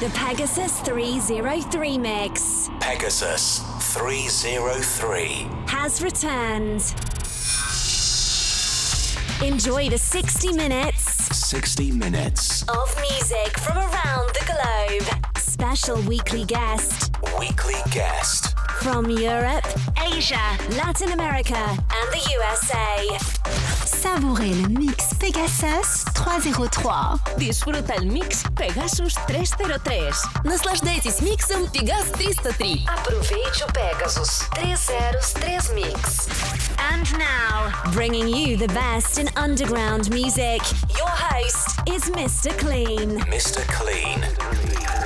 The Pegasus 303 mix Pegasus 303. has returned. Enjoy the 60 minutes 60 minutes. of music from around the globe. Special weekly guest Weekly guest. from Europe, Asia, Latin America, and the USA. Savourez le mix Pegasus 303. Disfruta el mix Pegasus 303. Наслаждайтесь миксом Пегас 303. Aproveite o Pegasus 303 Mix. And now, bringing you the best in underground music, your host is Mr. Clean. Mr. Clean.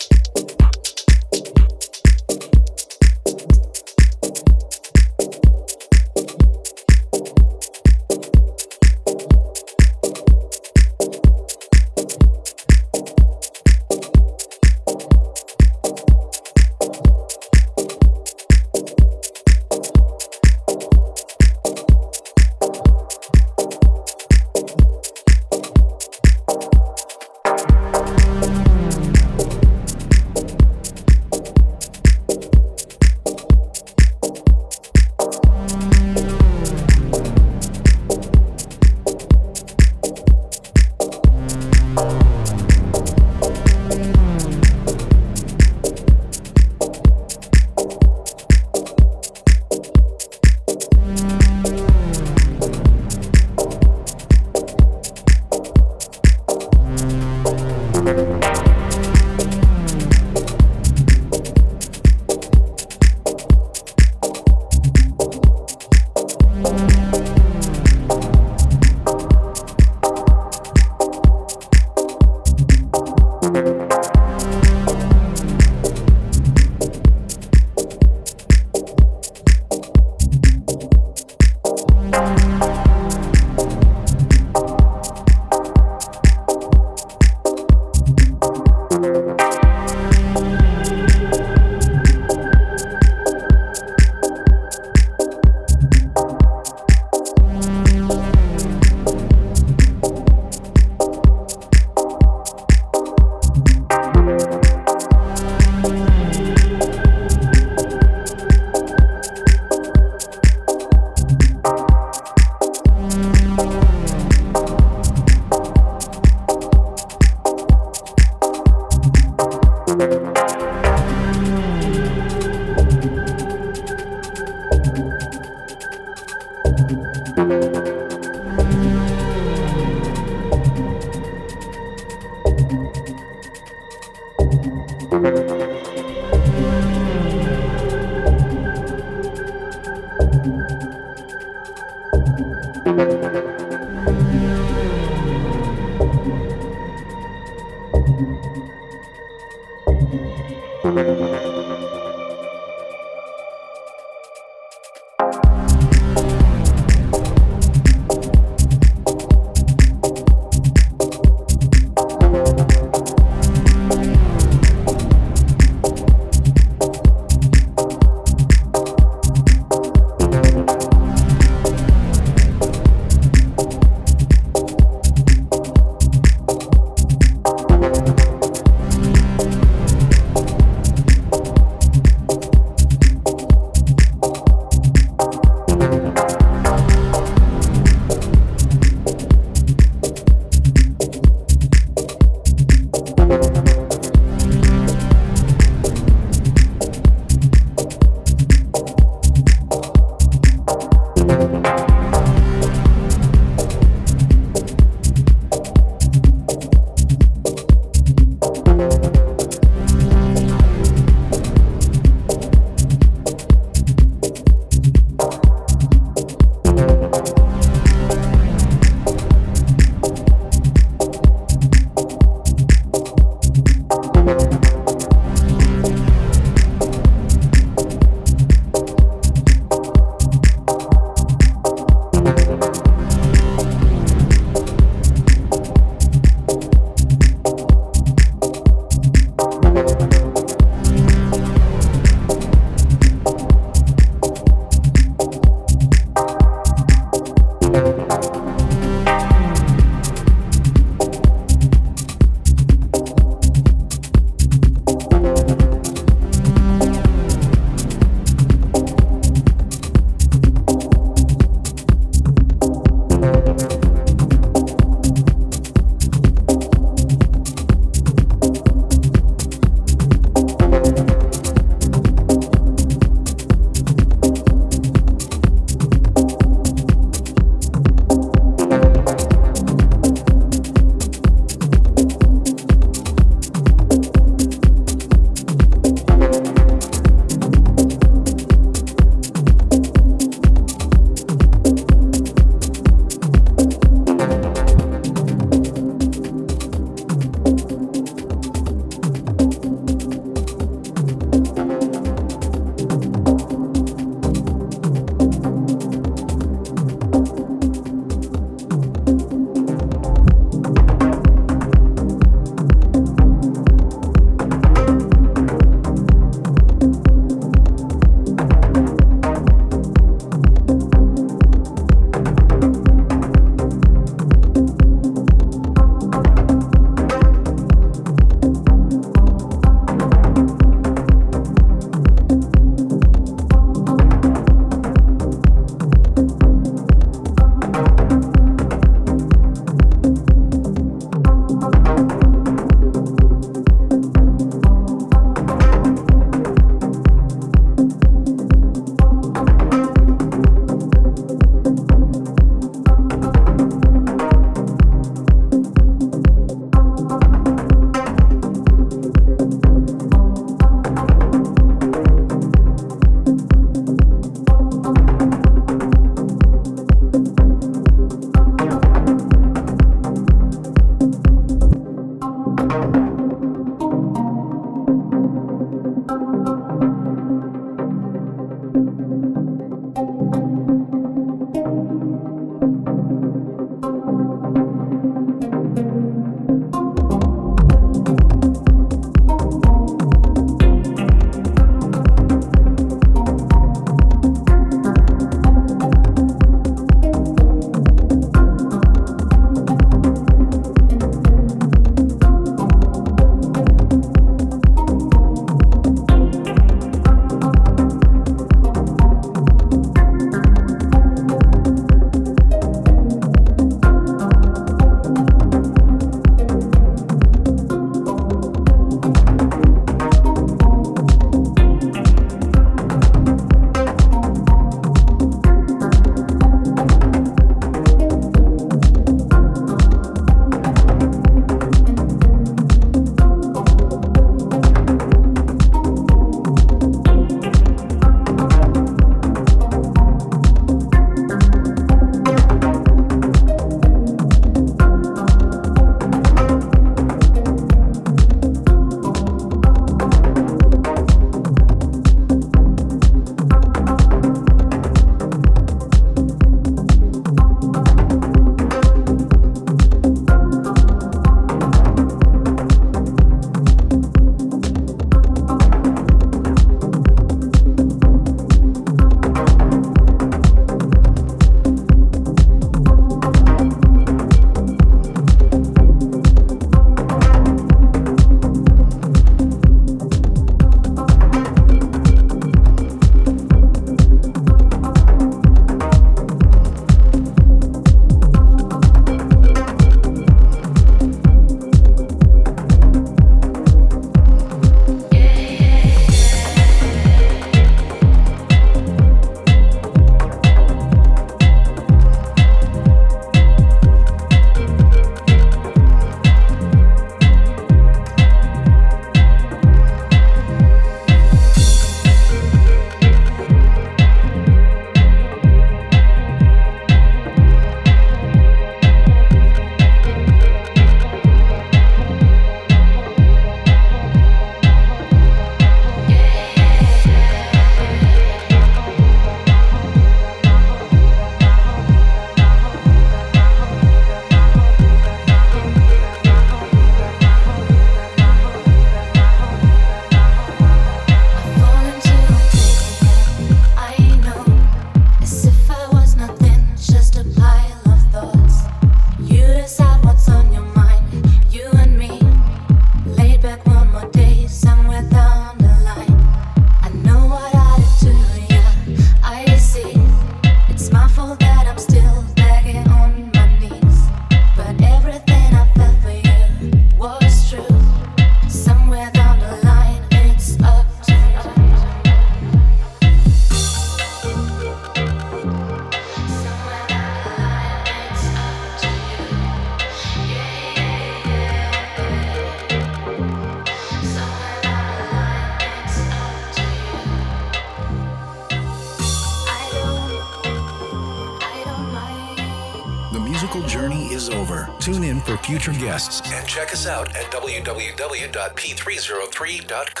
Future guests and check us out at www.p303.com.